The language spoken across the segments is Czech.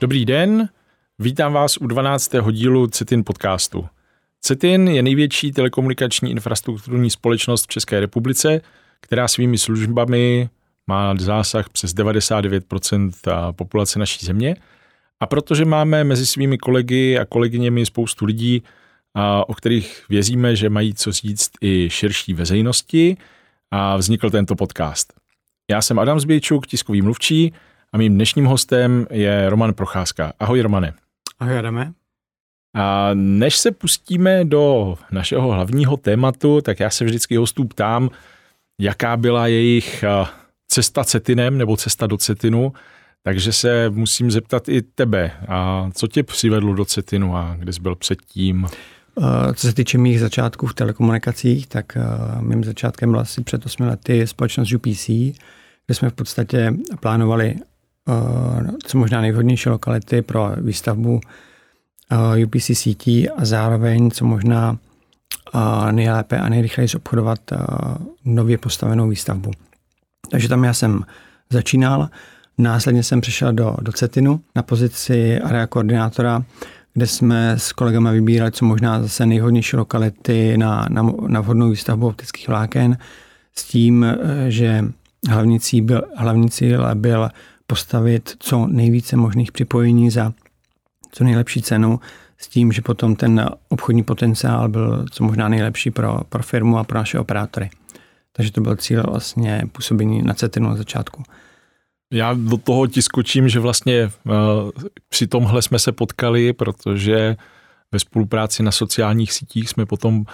Dobrý den, vítám vás u 12. dílu CETIN podcastu. CETIN je největší telekomunikační infrastrukturní společnost v České republice, která svými službami má zásah přes 99% populace naší země. A protože máme mezi svými kolegy a kolegyněmi spoustu lidí, o kterých věříme, že mají co říct i širší veřejnosti, a vznikl tento podcast. Já jsem Adam Zbějčuk, tiskový mluvčí a mým dnešním hostem je Roman Procházka. Ahoj Romane. Ahoj Adame. A než se pustíme do našeho hlavního tématu, tak já se vždycky hostů ptám, jaká byla jejich cesta cetinem nebo cesta do cetinu, takže se musím zeptat i tebe. A co tě přivedlo do cetinu a kde jsi byl předtím? Co se týče mých začátků v telekomunikacích, tak mým začátkem byla asi před 8 lety společnost UPC, kde jsme v podstatě plánovali co možná nejvhodnější lokality pro výstavbu UPC sítí a zároveň co možná nejlépe a nejrychleji obchodovat nově postavenou výstavbu. Takže tam já jsem začínal, následně jsem přešel do, do CETINu na pozici area koordinátora, kde jsme s kolegama vybírali co možná zase nejhodnější lokality na, na, na vhodnou výstavbu optických vláken s tím, že hlavní cíl hlavní cíl byl postavit co nejvíce možných připojení za co nejlepší cenu s tím, že potom ten obchodní potenciál byl co možná nejlepší pro, pro firmu a pro naše operátory. Takže to byl cíl vlastně působení na CETINu na začátku. Já do toho ti skočím, že vlastně uh, při tomhle jsme se potkali, protože ve spolupráci na sociálních sítích jsme potom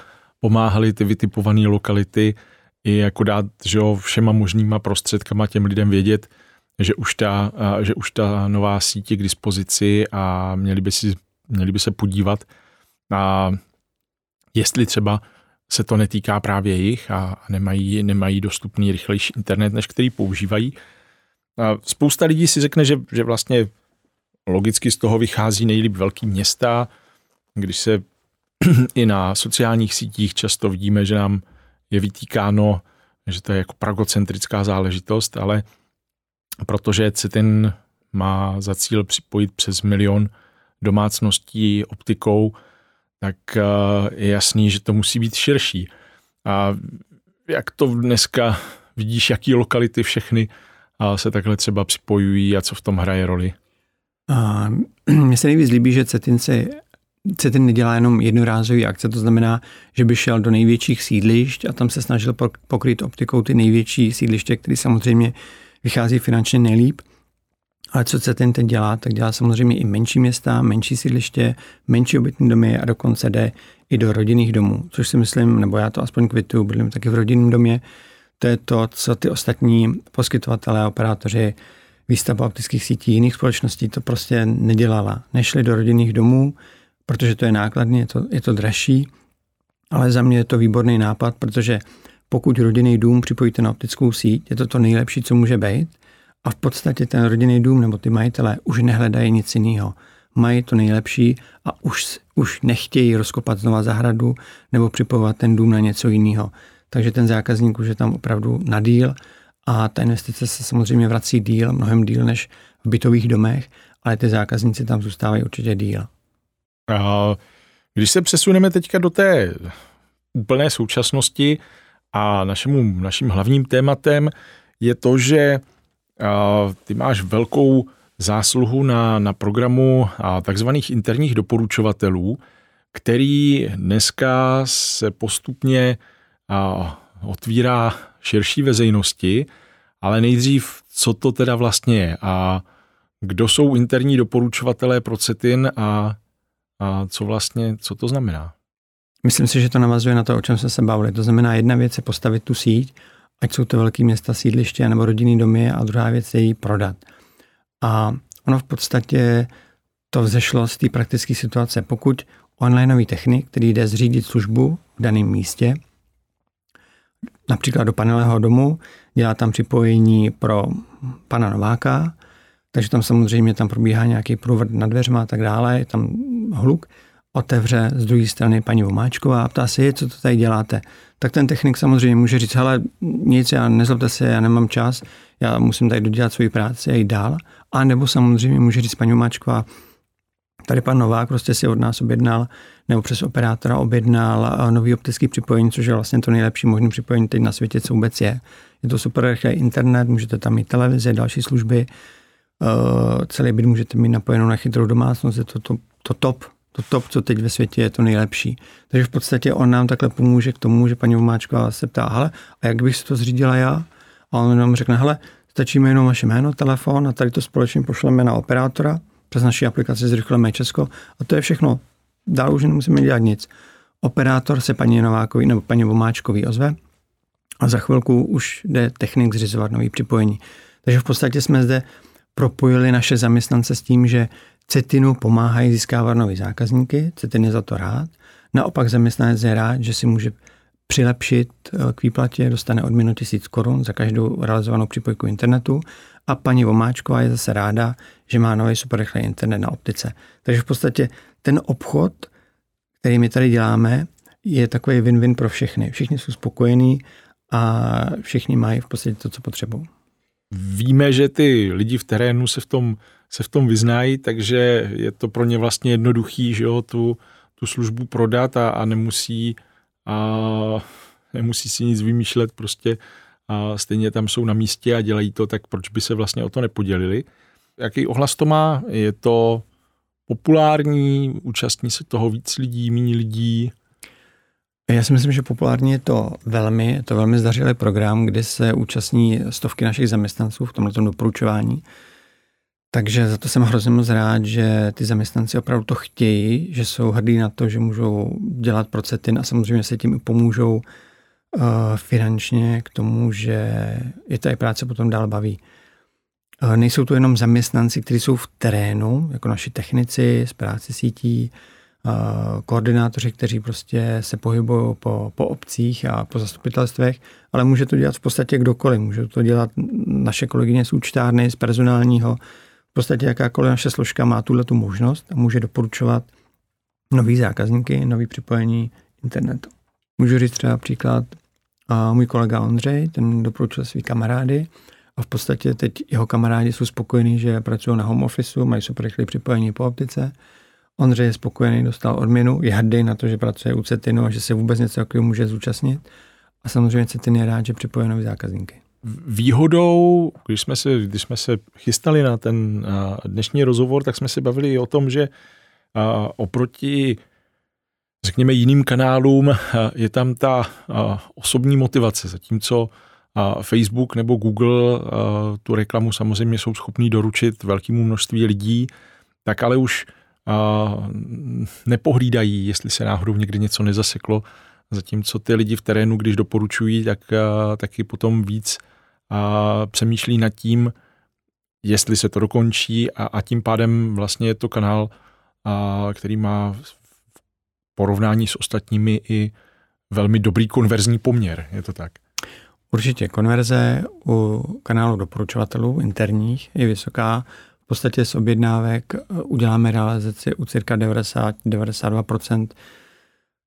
pomáhali ty vytipované lokality i jako dát že jo, všema možnýma prostředkama těm lidem vědět, že už ta, že už ta nová je k dispozici a měli by, si, měli by se podívat a jestli třeba se to netýká právě jich a nemají, nemají dostupný rychlejší internet, než který používají. A spousta lidí si řekne, že, že vlastně logicky z toho vychází nejlíp velký města, když se i na sociálních sítích často vidíme, že nám je vytýkáno, že to je jako pragocentrická záležitost, ale protože ten má za cíl připojit přes milion domácností optikou, tak eh, je jasný, že to musí být širší. A jak to dneska vidíš, jaký lokality všechny se takhle třeba připojují a co v tom hraje roli? Mně se nejvíc líbí, že Cetin se Cetin nedělá jenom jednorázový akce, to znamená, že by šel do největších sídlišť a tam se snažil pokryt optikou ty největší sídliště, které samozřejmě vychází finančně nejlíp. Ale co se ten teď dělá, tak dělá samozřejmě i menší města, menší sídliště, menší obytné domy a dokonce jde i do rodinných domů, což si myslím, nebo já to aspoň kvitu, bydlím taky v rodinném domě, to je to, co ty ostatní poskytovatelé a operátoři výstavba optických sítí jiných společností to prostě nedělala. Nešli do rodinných domů, protože to je nákladné, je to, je to dražší, ale za mě je to výborný nápad, protože pokud rodinný dům připojíte na optickou síť, je to to nejlepší, co může být – a v podstatě ten rodinný dům nebo ty majitelé už nehledají nic jiného. Mají to nejlepší a už, už nechtějí rozkopat znova zahradu nebo připojovat ten dům na něco jiného. Takže ten zákazník už je tam opravdu na díl a ta investice se samozřejmě vrací díl, mnohem díl než v bytových domech, ale ty zákazníci tam zůstávají určitě díl. Když se přesuneme teďka do té úplné současnosti a našemu, naším hlavním tématem je to, že ty máš velkou zásluhu na, na programu takzvaných interních doporučovatelů, který dneska se postupně otvírá širší veřejnosti, ale nejdřív, co to teda vlastně je a kdo jsou interní doporučovatelé pro CETIN a, a co vlastně, co to znamená? Myslím si, že to navazuje na to, o čem jsme se bavili. To znamená, jedna věc je postavit tu síť, ať jsou to velké města, sídliště nebo rodinný domy a druhá věc je ji prodat. A ono v podstatě to vzešlo z té praktické situace. Pokud onlineový technik, který jde zřídit službu v daném místě, například do panelového domu, dělá tam připojení pro pana Nováka, takže tam samozřejmě tam probíhá nějaký průvod na dveřma a tak dále, je tam hluk. Otevře z druhé strany paní Vomáčková a ptá se, co to tady děláte. Tak ten technik samozřejmě může říct, hele, nic, já nezlobte se, já nemám čas, já musím tady dodělat svoji práci a jít dál. A nebo samozřejmě může říct paní Vomáčková, tady pan Novák prostě si od nás objednal, nebo přes operátora objednal nový optický připojení, což je vlastně to nejlepší možné připojení teď na světě, co vůbec je. Je to super rychlý internet, můžete tam mít televize, další služby, uh, celý byt můžete mít napojenou na chytrou domácnost, je to, to, to top, to top, co teď ve světě je to nejlepší. Takže v podstatě on nám takhle pomůže k tomu, že paní Vomáčková se ptá, hele, a jak bych si to zřídila já? A on nám řekne, hele, stačí mi jenom vaše jméno, telefon a tady to společně pošleme na operátora, přes naši aplikaci zrychleme Česko a to je všechno. Dál už nemusíme dělat nic. Operátor se paní Novákový nebo paní Vomáčkový ozve a za chvilku už jde technik zřizovat nový připojení. Takže v podstatě jsme zde propojili naše zaměstnance s tím, že Cetinu pomáhají získávat nové zákazníky, Cetin je za to rád. Naopak zaměstnanec je rád, že si může přilepšit eh, k výplatě, dostane odměnu 1000 korun za každou realizovanou připojku internetu a paní Vomáčková je zase ráda, že má nový super rychlý internet na optice. Takže v podstatě ten obchod, který my tady děláme, je takový win-win pro všechny. Všichni jsou spokojení a všichni mají v podstatě to, co potřebují. Víme, že ty lidi v terénu se v tom, se v tom vyznají, takže je to pro ně vlastně jednoduchý, že jo, tu, tu službu prodat a, a nemusí a nemusí si nic vymýšlet, prostě a stejně tam jsou na místě a dělají to, tak proč by se vlastně o to nepodělili. Jaký ohlas to má? Je to populární, účastní se toho víc lidí, méně lidí? Já si myslím, že populární je to velmi, to velmi zdařilý program, kde se účastní stovky našich zaměstnanců v tomto doporučování. Takže za to jsem hrozně moc rád, že ty zaměstnanci opravdu to chtějí, že jsou hrdí na to, že můžou dělat procetin a samozřejmě se tím i pomůžou uh, finančně k tomu, že je ta práce potom dál baví. Uh, nejsou to jenom zaměstnanci, kteří jsou v terénu, jako naši technici z práce sítí, uh, koordinátoři, kteří prostě se pohybují po, po obcích a po zastupitelstvech, ale může to dělat v podstatě kdokoliv. Může to dělat naše kolegyně z účtárny, z personálního, podstatě jakákoliv naše složka má tuhle tu možnost a může doporučovat nový zákazníky, nový připojení internetu. Můžu říct třeba příklad a můj kolega Ondřej, ten doporučil svý kamarády a v podstatě teď jeho kamarádi jsou spokojení, že pracují na home office, mají super rychlé připojení po optice. Ondřej je spokojený, dostal odměnu, je hrdý na to, že pracuje u Cetinu a že se vůbec něco takového může zúčastnit. A samozřejmě Cetin je rád, že připojí nový zákazníky výhodou, když jsme, se, když jsme se chystali na ten dnešní rozhovor, tak jsme se bavili o tom, že oproti řekněme jiným kanálům je tam ta osobní motivace, zatímco Facebook nebo Google tu reklamu samozřejmě jsou schopní doručit velkému množství lidí, tak ale už nepohlídají, jestli se náhodou někdy něco nezaseklo, zatímco ty lidi v terénu, když doporučují, tak taky potom víc a přemýšlí nad tím, jestli se to dokončí a, a tím pádem vlastně je to kanál, a, který má v porovnání s ostatními i velmi dobrý konverzní poměr. Je to tak? Určitě. Konverze u kanálu doporučovatelů interních je vysoká. V podstatě z objednávek uděláme realizaci u cirka 90-92%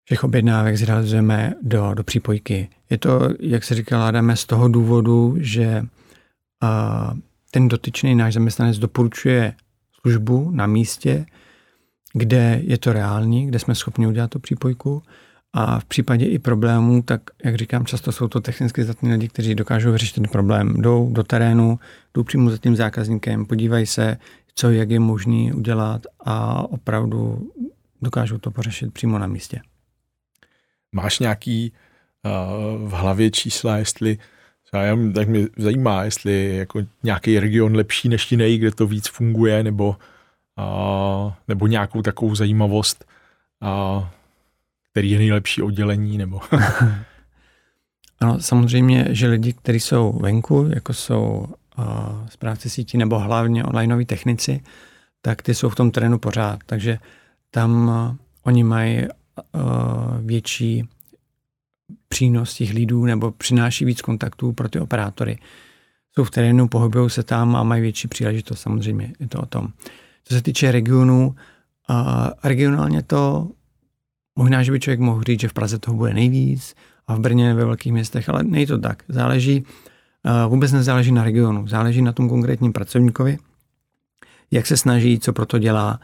všech objednávek zrealizujeme do, do přípojky. Je to, jak se říkala, dáme z toho důvodu, že a, ten dotyčný náš zaměstnanec doporučuje službu na místě, kde je to reální, kde jsme schopni udělat tu přípojku. A v případě i problémů, tak jak říkám, často jsou to technicky zdatní lidi, kteří dokážou vyřešit ten problém. Jdou do terénu, jdou přímo za tím zákazníkem, podívají se, co, jak je možné udělat a opravdu dokážou to pořešit přímo na místě. Máš nějaký uh, v hlavě čísla, jestli já, tak mě zajímá, jestli je jako nějaký region lepší než jiný, kde to víc funguje, nebo, uh, nebo nějakou takovou zajímavost, uh, který je nejlepší oddělení, nebo... ano, samozřejmě, že lidi, kteří jsou venku, jako jsou uh, správci sítí nebo hlavně onlineoví technici, tak ty jsou v tom terénu pořád. Takže tam uh, oni mají Eh, větší přínos těch lidů nebo přináší víc kontaktů pro ty operátory. Jsou v terénu, pohybují se tam a mají větší příležitost, samozřejmě je to o tom. Co se týče regionů, regionálně to Možná, že by člověk mohl říct, že v Praze toho bude nejvíc a v Brně ve velkých městech, ale není to tak. Záleží, vůbec nezáleží na regionu, záleží na tom konkrétním pracovníkovi, jak se snaží, co proto dělá.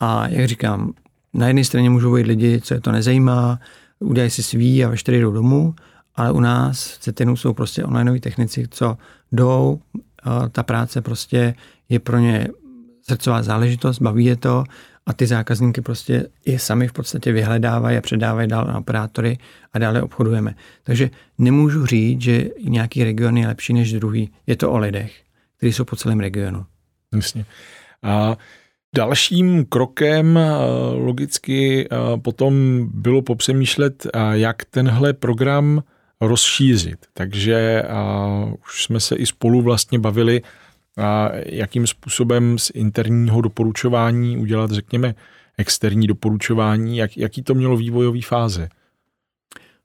A jak říkám, na jedné straně můžou být lidi, co je to nezajímá, udělají si svý a ve čtyři jdou domů, ale u nás v CETINu jsou prostě onlineoví technici, co jdou, ta práce prostě je pro ně srdcová záležitost, baví je to a ty zákazníky prostě i sami v podstatě vyhledávají a předávají dál na operátory a dále obchodujeme. Takže nemůžu říct, že nějaký region je lepší než druhý. Je to o lidech, kteří jsou po celém regionu. Jasně. A Dalším krokem eh, logicky eh, potom bylo popřemýšlet, eh, jak tenhle program rozšířit. Takže už jsme se i spolu vlastně bavili, jakým způsobem z interního doporučování udělat, řekněme, externí doporučování, jak, jaký to mělo vývojový fáze.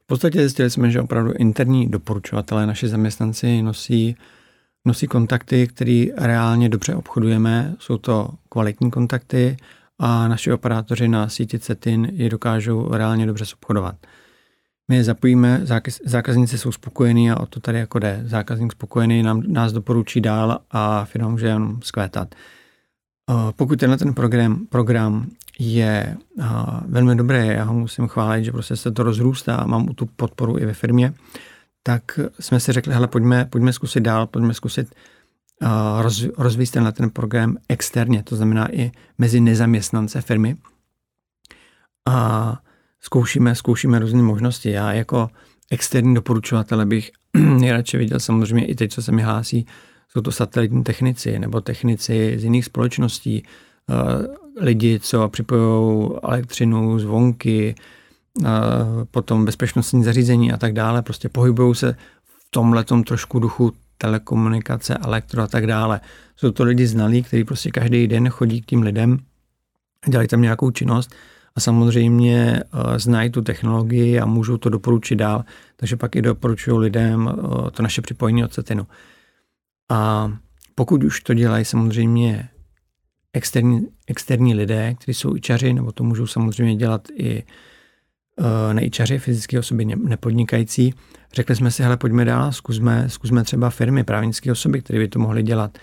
V podstatě zjistili jsme, že opravdu interní doporučovatelé, naši zaměstnanci nosí nosí kontakty, které reálně dobře obchodujeme. Jsou to kvalitní kontakty a naši operátoři na síti CETIN je dokážou reálně dobře obchodovat. My je zapojíme, zákazníci jsou spokojení a o to tady jako jde. Zákazník spokojený nám, nás doporučí dál a firma může jenom zkvétat. Pokud tenhle ten program, program je velmi dobrý, já ho musím chválit, že prostě se to rozrůstá, mám tu podporu i ve firmě, tak jsme si řekli, hele, pojďme, pojďme zkusit dál, pojďme zkusit uh, roz, rozvíjet tenhle ten program externě, to znamená i mezi nezaměstnance firmy. A zkoušíme, zkoušíme různé možnosti. Já jako externí doporučovatel bych nejradši viděl samozřejmě i teď, co se mi hlásí, jsou to satelitní technici nebo technici z jiných společností, uh, lidi, co připojují elektřinu, zvonky, potom bezpečnostní zařízení a tak dále, prostě pohybují se v tomhle trošku duchu telekomunikace, elektro a tak dále. Jsou to lidi znalí, kteří prostě každý den chodí k tím lidem, dělají tam nějakou činnost a samozřejmě uh, znají tu technologii a můžou to doporučit dál, takže pak i doporučují lidem uh, to naše připojení od Cetinu. A pokud už to dělají samozřejmě externí, externí lidé, kteří jsou ičaři, nebo to můžou samozřejmě dělat i Eh, nejčaři, fyzické osoby nepodnikající. Řekli jsme si, hele, pojďme dál, zkusme, zkusme třeba firmy, právnické osoby, které by to mohly dělat.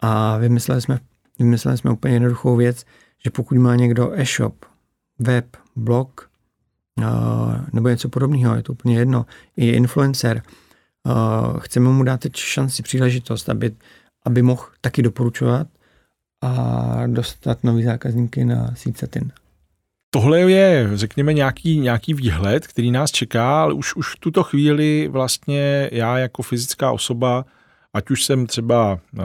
A vymysleli jsme, vymysleli jsme úplně jednoduchou věc, že pokud má někdo e-shop, web, blog eh, nebo něco podobného, je to úplně jedno, i influencer, eh, chceme mu dát teď šanci, příležitost, aby, aby mohl taky doporučovat a dostat nový zákazníky na síť. Tohle je, řekněme, nějaký, nějaký výhled, který nás čeká, ale už, už v tuto chvíli vlastně já jako fyzická osoba, ať už jsem třeba uh,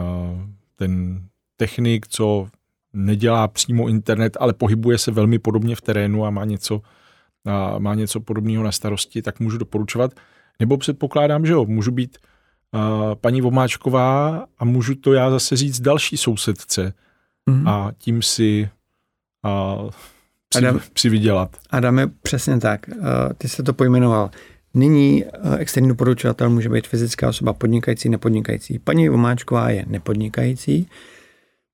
ten technik, co nedělá přímo internet, ale pohybuje se velmi podobně v terénu a má něco, a má něco podobného na starosti, tak můžu doporučovat. Nebo předpokládám, že jo, můžu být uh, paní Vomáčková a můžu to já zase říct další sousedce mm-hmm. a tím si uh, Adam, přivydělat. Adame, přesně tak. Ty se to pojmenoval. Nyní externí doporučovatel může být fyzická osoba podnikající, nepodnikající. Paní Vomáčková je nepodnikající.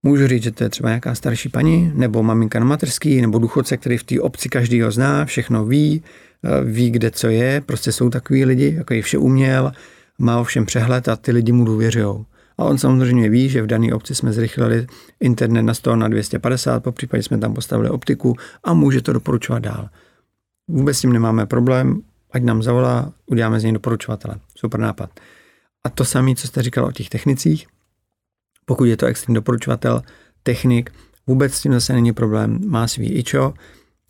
Můžu říct, že to je třeba nějaká starší paní, nebo maminka na materský, nebo důchodce, který v té obci každý ho zná, všechno ví, uh, ví, kde co je. Prostě jsou takový lidi, jako je vše uměl, má ovšem přehled a ty lidi mu důvěřují. A on samozřejmě ví, že v dané obci jsme zrychlili internet na 100 na 250, po případě jsme tam postavili optiku a může to doporučovat dál. Vůbec s tím nemáme problém, ať nám zavolá, uděláme z něj doporučovatele. Super nápad. A to samé, co jste říkal o těch technicích, pokud je to externí doporučovatel, technik, vůbec s tím zase není problém, má svý ičo,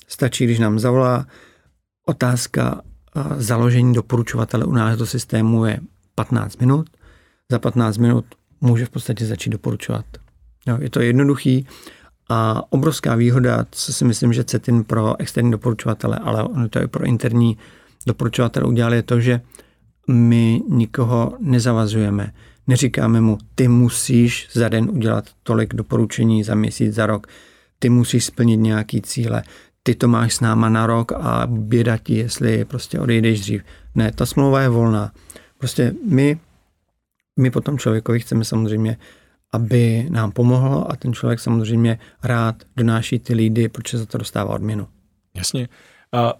stačí, když nám zavolá. Otázka založení doporučovatele u nás do systému je 15 minut. Za 15 minut může v podstatě začít doporučovat. Jo, je to jednoduchý a obrovská výhoda, co si myslím, že CETIN pro externí doporučovatele, ale ono to je pro interní doporučovatele udělali, je to, že my nikoho nezavazujeme. Neříkáme mu, ty musíš za den udělat tolik doporučení za měsíc, za rok, ty musíš splnit nějaký cíle, ty to máš s náma na rok a běda ti, jestli prostě odejdeš dřív. Ne, ta smlouva je volná. Prostě my my potom člověkovi chceme samozřejmě, aby nám pomohlo a ten člověk samozřejmě rád donáší ty lídy, protože za to dostává odměnu. Jasně. A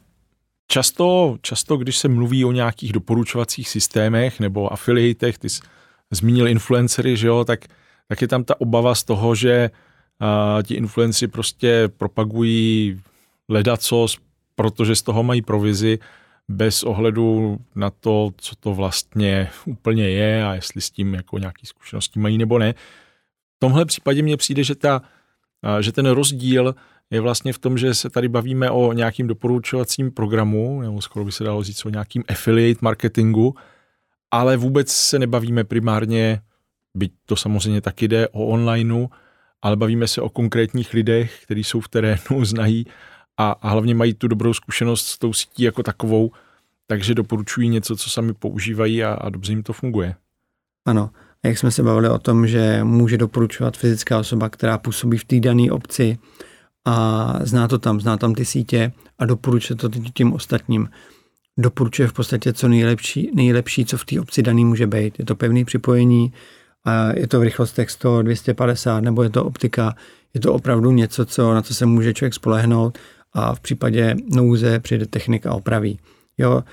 často, často, když se mluví o nějakých doporučovacích systémech nebo afiliatech, ty jsi zmínil influencery, že jo, tak, tak je tam ta obava z toho, že a, ti influencery prostě propagují ledacos, protože z toho mají provizi, bez ohledu na to, co to vlastně úplně je a jestli s tím jako nějaký zkušenosti mají nebo ne. V tomhle případě mně přijde, že, ta, že ten rozdíl je vlastně v tom, že se tady bavíme o nějakým doporučovacím programu, nebo skoro by se dalo říct o nějakým affiliate marketingu, ale vůbec se nebavíme primárně, byť to samozřejmě taky jde o onlineu, ale bavíme se o konkrétních lidech, kteří jsou v terénu, znají a, a hlavně mají tu dobrou zkušenost s tou sítí jako takovou, takže doporučují něco, co sami používají a, a dobře jim to funguje. Ano, a jak jsme se bavili o tom, že může doporučovat fyzická osoba, která působí v té dané obci a zná to tam, zná tam ty sítě a doporučuje to těm ostatním. Doporučuje v podstatě co nejlepší, nejlepší co v té obci daný může být. Je to pevný připojení, je to v rychlostech 100, 250, nebo je to optika, je to opravdu něco, co, na co se může člověk spolehnout a v případě nouze přijde technika a opraví. Jo,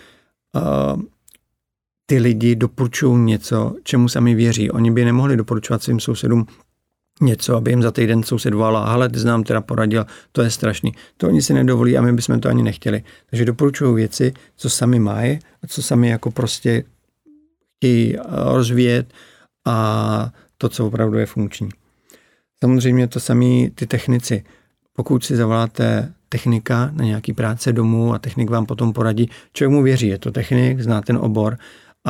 ty lidi doporučují něco, čemu sami věří. Oni by nemohli doporučovat svým sousedům něco, aby jim za týden soused volal, ale ty znám teda poradil, to je strašný. To oni si nedovolí a my bychom to ani nechtěli. Takže doporučují věci, co sami mají a co sami jako prostě chtějí rozvíjet a to, co opravdu je funkční. Samozřejmě to samé ty technici. Pokud si zavoláte technika na nějaký práce domů a technik vám potom poradí, člověk mu věří, je to technik, zná ten obor,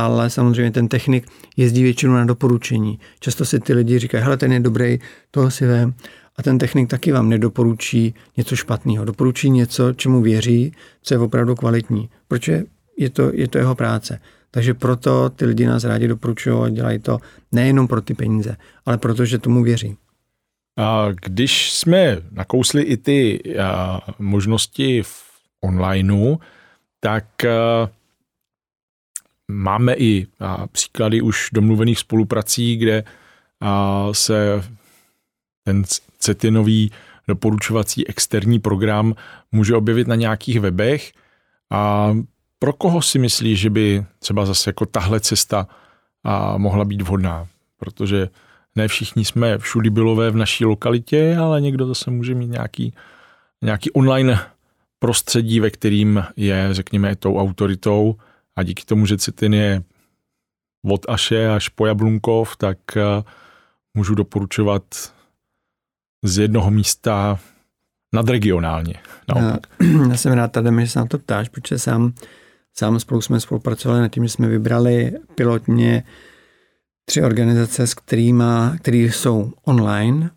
ale samozřejmě ten technik jezdí většinou na doporučení. Často si ty lidi říkají, hele, ten je dobrý, toho si vem. A ten technik taky vám nedoporučí něco špatného. Doporučí něco, čemu věří, co je opravdu kvalitní. Protože je to, je to jeho práce. Takže proto ty lidi nás rádi doporučují a dělají to nejenom pro ty peníze, ale protože tomu věří. A když jsme nakousli i ty a, možnosti v onlineu, tak a, máme i příklady už domluvených spoluprací, kde se ten cetinový doporučovací externí program může objevit na nějakých webech a pro koho si myslíš, že by třeba zase jako tahle cesta a mohla být vhodná? Protože ne všichni jsme všudy bylové v naší lokalitě, ale někdo zase může mít nějaký, nějaký online prostředí, ve kterým je, řekněme, tou autoritou a díky tomu, že Citin je od Aše až po Jablunkov, tak můžu doporučovat z jednoho místa nadregionálně. Já, já jsem rád, Tadem, že se na to ptáš, protože sám Sám spolu jsme spolupracovali nad tím, že jsme vybrali pilotně tři organizace, s kterýma, který jsou online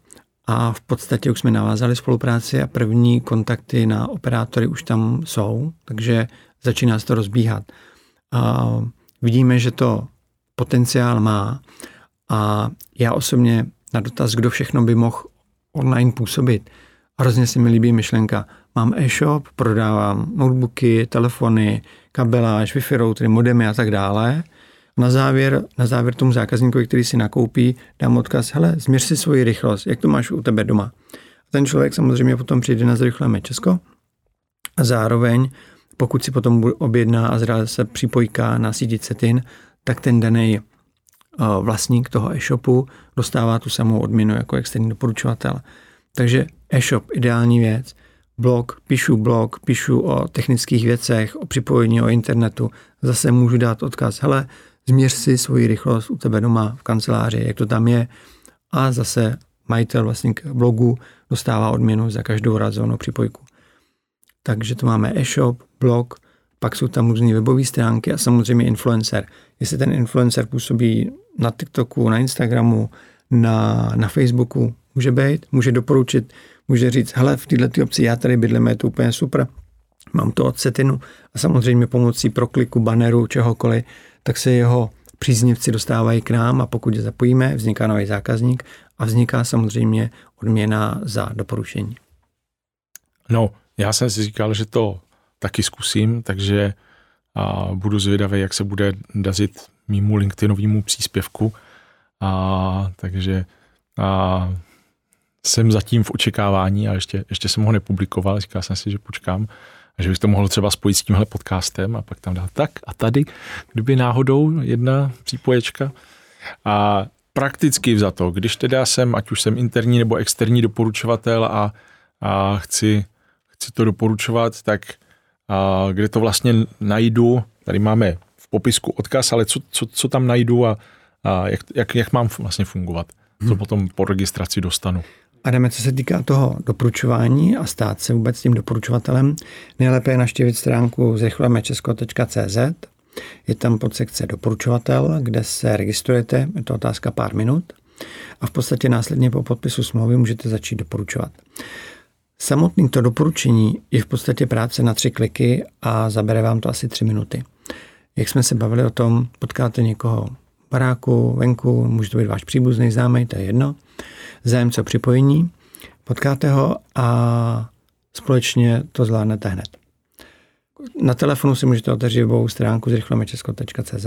a v podstatě už jsme navázali spolupráci a první kontakty na operátory už tam jsou, takže začíná se to rozbíhat. A vidíme, že to potenciál má a já osobně na dotaz, kdo všechno by mohl online působit, hrozně se mi líbí myšlenka. Mám e-shop, prodávám notebooky, telefony, kabeláž, Wi-Fi routery, modemy a tak dále. Na závěr, na závěr tomu zákazníkovi, který si nakoupí, dám odkaz, hele, změř si svoji rychlost, jak to máš u tebe doma. A ten člověk samozřejmě potom přijde na Zrychleme Česko a zároveň, pokud si potom objedná a zrá se připojka na síti CETIN, tak ten daný eh, vlastník toho e-shopu dostává tu samou odměnu jako externí doporučovatel. Takže e-shop, ideální věc blog, píšu blog, píšu o technických věcech, o připojení o internetu, zase můžu dát odkaz, hele, změř si svoji rychlost u tebe doma v kanceláři, jak to tam je a zase majitel vlastník blogu dostává odměnu za každou razovanou připojku. Takže to máme e-shop, blog, pak jsou tam různé webové stránky a samozřejmě influencer. Jestli ten influencer působí na TikToku, na Instagramu, na, na Facebooku, může být, může doporučit může říct, hele, v této obci já tady bydlím, je to úplně super, mám to od setinu a samozřejmě pomocí prokliku, banneru, čehokoliv, tak se jeho příznivci dostávají k nám a pokud je zapojíme, vzniká nový zákazník a vzniká samozřejmě odměna za doporučení. No, já jsem si říkal, že to taky zkusím, takže a budu zvědavý, jak se bude dazit mýmu LinkedInovému příspěvku. A, takže a, jsem zatím v očekávání a ještě, ještě jsem ho nepublikoval, říkal jsem si, že počkám A že bych to mohl třeba spojit s tímhle podcastem a pak tam dát tak a tady, kdyby náhodou jedna přípoječka. A prakticky za to, když teda jsem, ať už jsem interní nebo externí doporučovatel a, a chci, chci to doporučovat, tak a kde to vlastně najdu, tady máme v popisku odkaz, ale co, co, co tam najdu a, a jak, jak, jak mám vlastně fungovat, co hmm. potom po registraci dostanu. Adame, co se týká toho doporučování a stát se vůbec tím doporučovatelem, nejlépe je naštívit stránku zrychlujemečesko.cz. Je tam podsekce doporučovatel, kde se registrujete, je to otázka pár minut a v podstatě následně po podpisu smlouvy můžete začít doporučovat. Samotný to doporučení je v podstatě práce na tři kliky a zabere vám to asi tři minuty. Jak jsme se bavili o tom, potkáte někoho v baráku, venku, může to být váš příbuzný, známý, to je jedno, zájemce o připojení, potkáte ho a společně to zvládnete hned. Na telefonu si můžete otevřít webovou stránku zrychlomečesko.cz,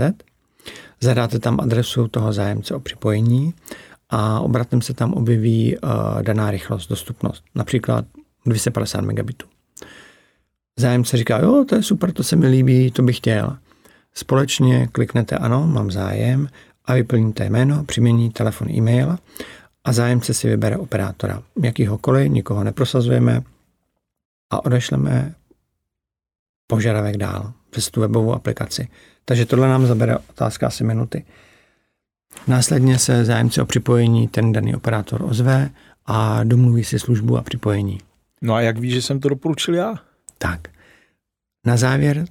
zadáte tam adresu toho zájemce o připojení a obratem se tam objeví uh, daná rychlost, dostupnost. Například 250 megabitů. Zájemce říká, jo, to je super, to se mi líbí, to bych chtěl. Společně kliknete ano, mám zájem a vyplníte jméno, přimění telefon, e-mail a zájemce si vybere operátora. Jakýhokoliv, nikoho neprosazujeme a odešleme požadavek dál přes tu webovou aplikaci. Takže tohle nám zabere otázka asi minuty. Následně se zájemce o připojení ten daný operátor ozve a domluví si službu a připojení. No a jak víš, že jsem to doporučil já? Tak, na závěr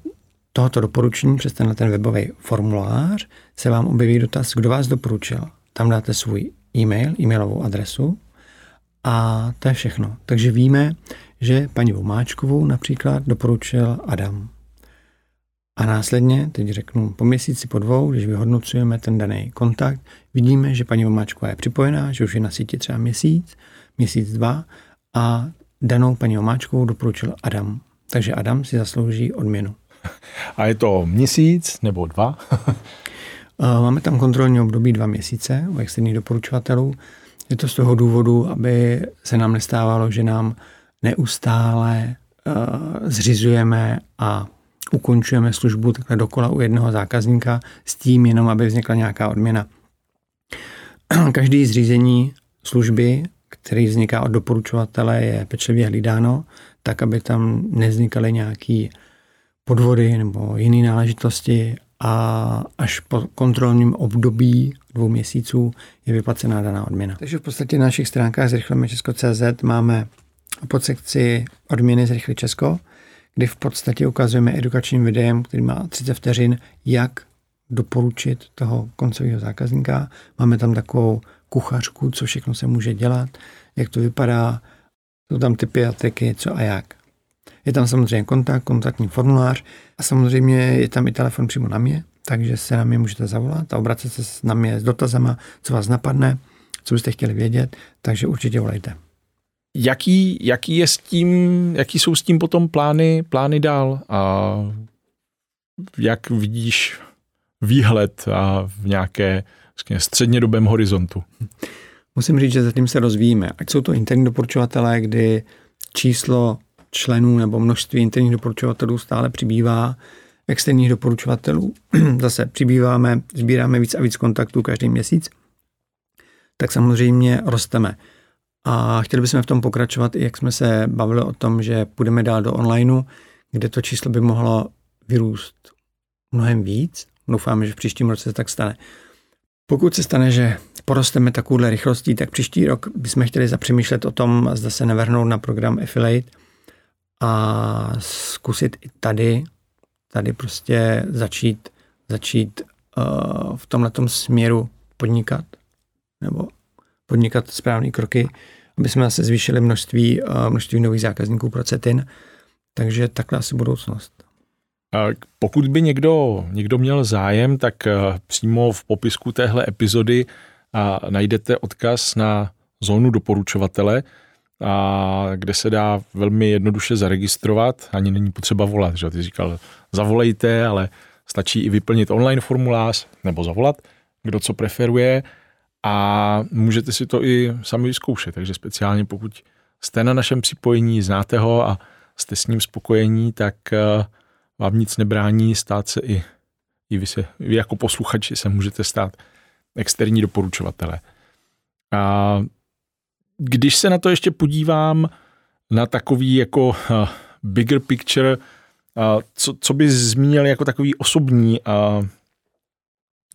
tohoto doporučení přes tenhle ten webový formulář se vám objeví dotaz, kdo vás doporučil. Tam dáte svůj e-mail, e-mailovou adresu a to je všechno. Takže víme, že paní Vomáčkovou například doporučil Adam. A následně, teď řeknu po měsíci, po dvou, když vyhodnocujeme ten daný kontakt, vidíme, že paní Vomáčková je připojená, že už je na síti třeba měsíc, měsíc, dva a danou paní Omáčkovou doporučil Adam. Takže Adam si zaslouží odměnu. A je to měsíc nebo dva? Eh, máme tam kontrolní období dva měsíce u externích doporučovatelů. Je to z toho důvodu, aby se nám nestávalo, že nám neustále uh, zřizujeme a ukončujeme službu takhle dokola u jednoho zákazníka s tím jenom, aby vznikla nějaká odměna. Každý zřízení služby který vzniká od doporučovatele, je pečlivě hlídáno, tak, aby tam nevznikaly nějaké podvody nebo jiné náležitosti a až po kontrolním období dvou měsíců je vyplacená daná odměna. Takže v podstatě na našich stránkách zrychleme Česko.cz máme podsekci odměny Zrychli Česko, kdy v podstatě ukazujeme edukačním videem, který má 30 vteřin, jak doporučit toho koncového zákazníka. Máme tam takovou kuchařku, co všechno se může dělat, jak to vypadá, jsou tam typy a triky, co a jak. Je tam samozřejmě kontakt, kontaktní formulář a samozřejmě je tam i telefon přímo na mě, takže se na mě můžete zavolat a obracet se na mě s dotazama, co vás napadne, co byste chtěli vědět, takže určitě volejte. Jaký, jaký, je s tím, jaký jsou s tím potom plány, plány dál a jak vidíš výhled a v nějaké střednědobém horizontu? Musím říct, že zatím se rozvíjíme. Ať jsou to interní doporučovatelé, kdy číslo členů nebo množství interních doporučovatelů stále přibývá, externích doporučovatelů zase přibýváme, sbíráme víc a víc kontaktů každý měsíc, tak samozřejmě rosteme. A chtěli bychom v tom pokračovat, i jak jsme se bavili o tom, že půjdeme dál do onlineu, kde to číslo by mohlo vyrůst mnohem víc. Doufáme, že v příštím roce se tak stane. Pokud se stane, že porosteme takovouhle rychlostí, tak příští rok bychom chtěli zapřemýšlet o tom, zda se navrhnout na program Affiliate a zkusit i tady, tady prostě začít, začít uh, v tomhle směru podnikat nebo podnikat správné kroky, aby jsme zase zvýšili množství, uh, množství nových zákazníků pro CETIN. Takže takhle asi budoucnost. Pokud by někdo, někdo měl zájem, tak eh, přímo v popisku téhle epizody najdete odkaz na zónu doporučovatele, a kde se dá velmi jednoduše zaregistrovat, ani není potřeba volat, že ty říkal, zavolejte, ale stačí i vyplnit online formulář nebo zavolat, kdo co preferuje. A můžete si to i sami vyzkoušet, takže speciálně pokud jste na našem připojení, znáte ho a jste s ním spokojení, tak vám nic nebrání stát se i, i vy, se, vy jako posluchači se můžete stát externí doporučovatele. A když se na to ještě podívám na takový jako uh, bigger picture, uh, co, co by zmínil jako takový osobní, uh,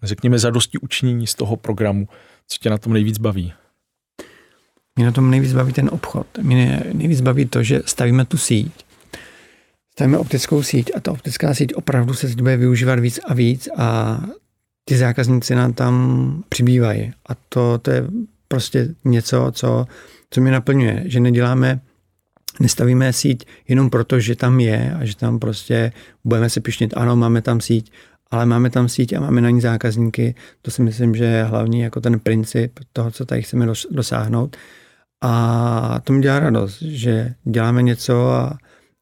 řekněme, zadosti učinění z toho programu, co tě na tom nejvíc baví? Mě na tom nejvíc baví ten obchod. Mě nejvíc baví to, že stavíme tu síť. Stavíme optickou síť a ta optická síť opravdu se bude využívat víc a víc a ty zákazníci nám tam přibývají. A to, to je prostě něco, co, co mě naplňuje, že neděláme nestavíme síť jenom proto, že tam je a že tam prostě budeme se pišnit, ano, máme tam síť, ale máme tam síť a máme na ní zákazníky. To si myslím, že je hlavní jako ten princip toho, co tady chceme dosáhnout. A to mi dělá radost, že děláme něco a,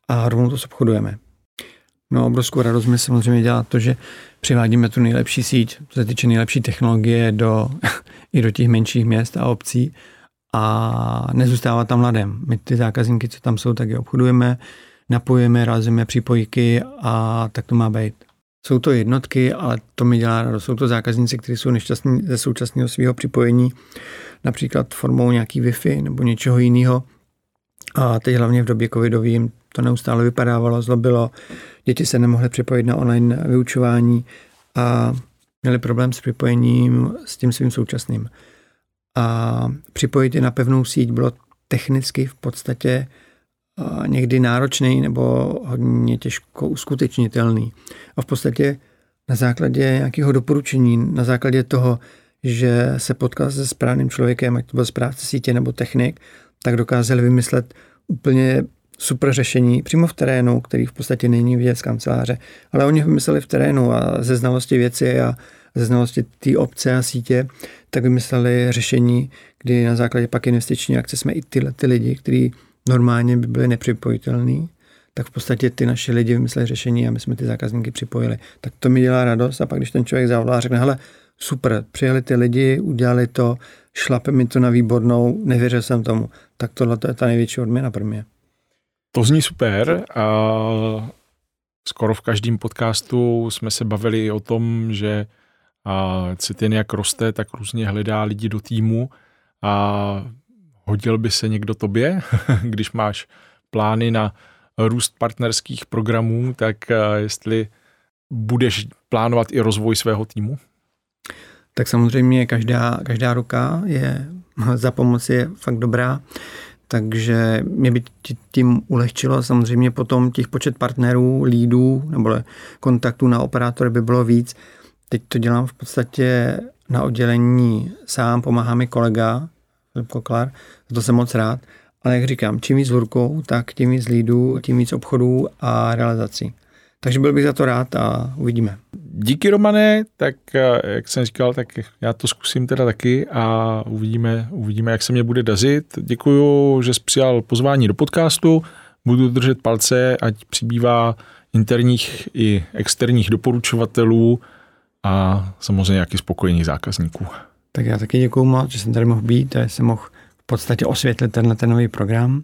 a rovnou to obchodujeme. No obrovskou radost mi samozřejmě dělá to, že přivádíme tu nejlepší síť, co se týče nejlepší technologie do, i do těch menších měst a obcí a nezůstává tam ladem. My ty zákazníky, co tam jsou, tak je obchodujeme, napojíme, razíme připojky a tak to má být. Jsou to jednotky, ale to mi dělá radost. Jsou to zákazníci, kteří jsou nešťastní ze současného svého připojení, například formou nějaký Wi-Fi nebo něčeho jiného. A teď hlavně v době covidovým to neustále vypadávalo, zlobilo, děti se nemohly připojit na online vyučování a měli problém s připojením s tím svým současným. A připojit je na pevnou síť bylo technicky v podstatě někdy náročný nebo hodně těžko uskutečnitelný. A v podstatě na základě nějakého doporučení, na základě toho, že se potkal se správným člověkem, ať to byl správce sítě nebo technik, tak dokázali vymyslet úplně super řešení přímo v terénu, který v podstatě není vidět z kanceláře, ale oni vymysleli v terénu a ze znalosti věci a ze znalosti té obce a sítě, tak vymysleli řešení, kdy na základě pak investiční akce jsme i tyhle ty lidi, kteří normálně by byli nepřipojitelní, tak v podstatě ty naše lidi vymysleli řešení a my jsme ty zákazníky připojili. Tak to mi dělá radost a pak když ten člověk zavolá a řekne, hele, super, přijeli ty lidi, udělali to, šlape mi to na výbornou, nevěřil jsem tomu, tak tohle je ta největší odměna pro mě. To zní super a skoro v každém podcastu jsme se bavili o tom, že Citin jak roste, tak různě hledá lidi do týmu a hodil by se někdo tobě, když máš plány na růst partnerských programů, tak jestli budeš plánovat i rozvoj svého týmu? Tak samozřejmě každá, každá ruka je za pomoc je fakt dobrá. Takže mě by tím ulehčilo samozřejmě potom těch počet partnerů, lídů nebo kontaktů na operátory by bylo víc. Teď to dělám v podstatě na oddělení sám, pomáhá mi kolega Filip Koklar, to jsem moc rád. Ale jak říkám, čím víc lurkou, tak tím víc lídů, tím víc obchodů a realizací. Takže byl bych za to rád a uvidíme. Díky Romane, tak eh, jak jsem říkal, tak já to zkusím teda taky a uvidíme, uvidíme jak se mě bude dazit. Děkuju, že jsi přijal pozvání do podcastu. Budu držet palce, ať přibývá interních i externích doporučovatelů a samozřejmě nějaký spokojených zákazníků. Tak já taky děkuju moc, že jsem tady mohl být a jsem mohl v podstatě osvětlit tenhle ten nový program.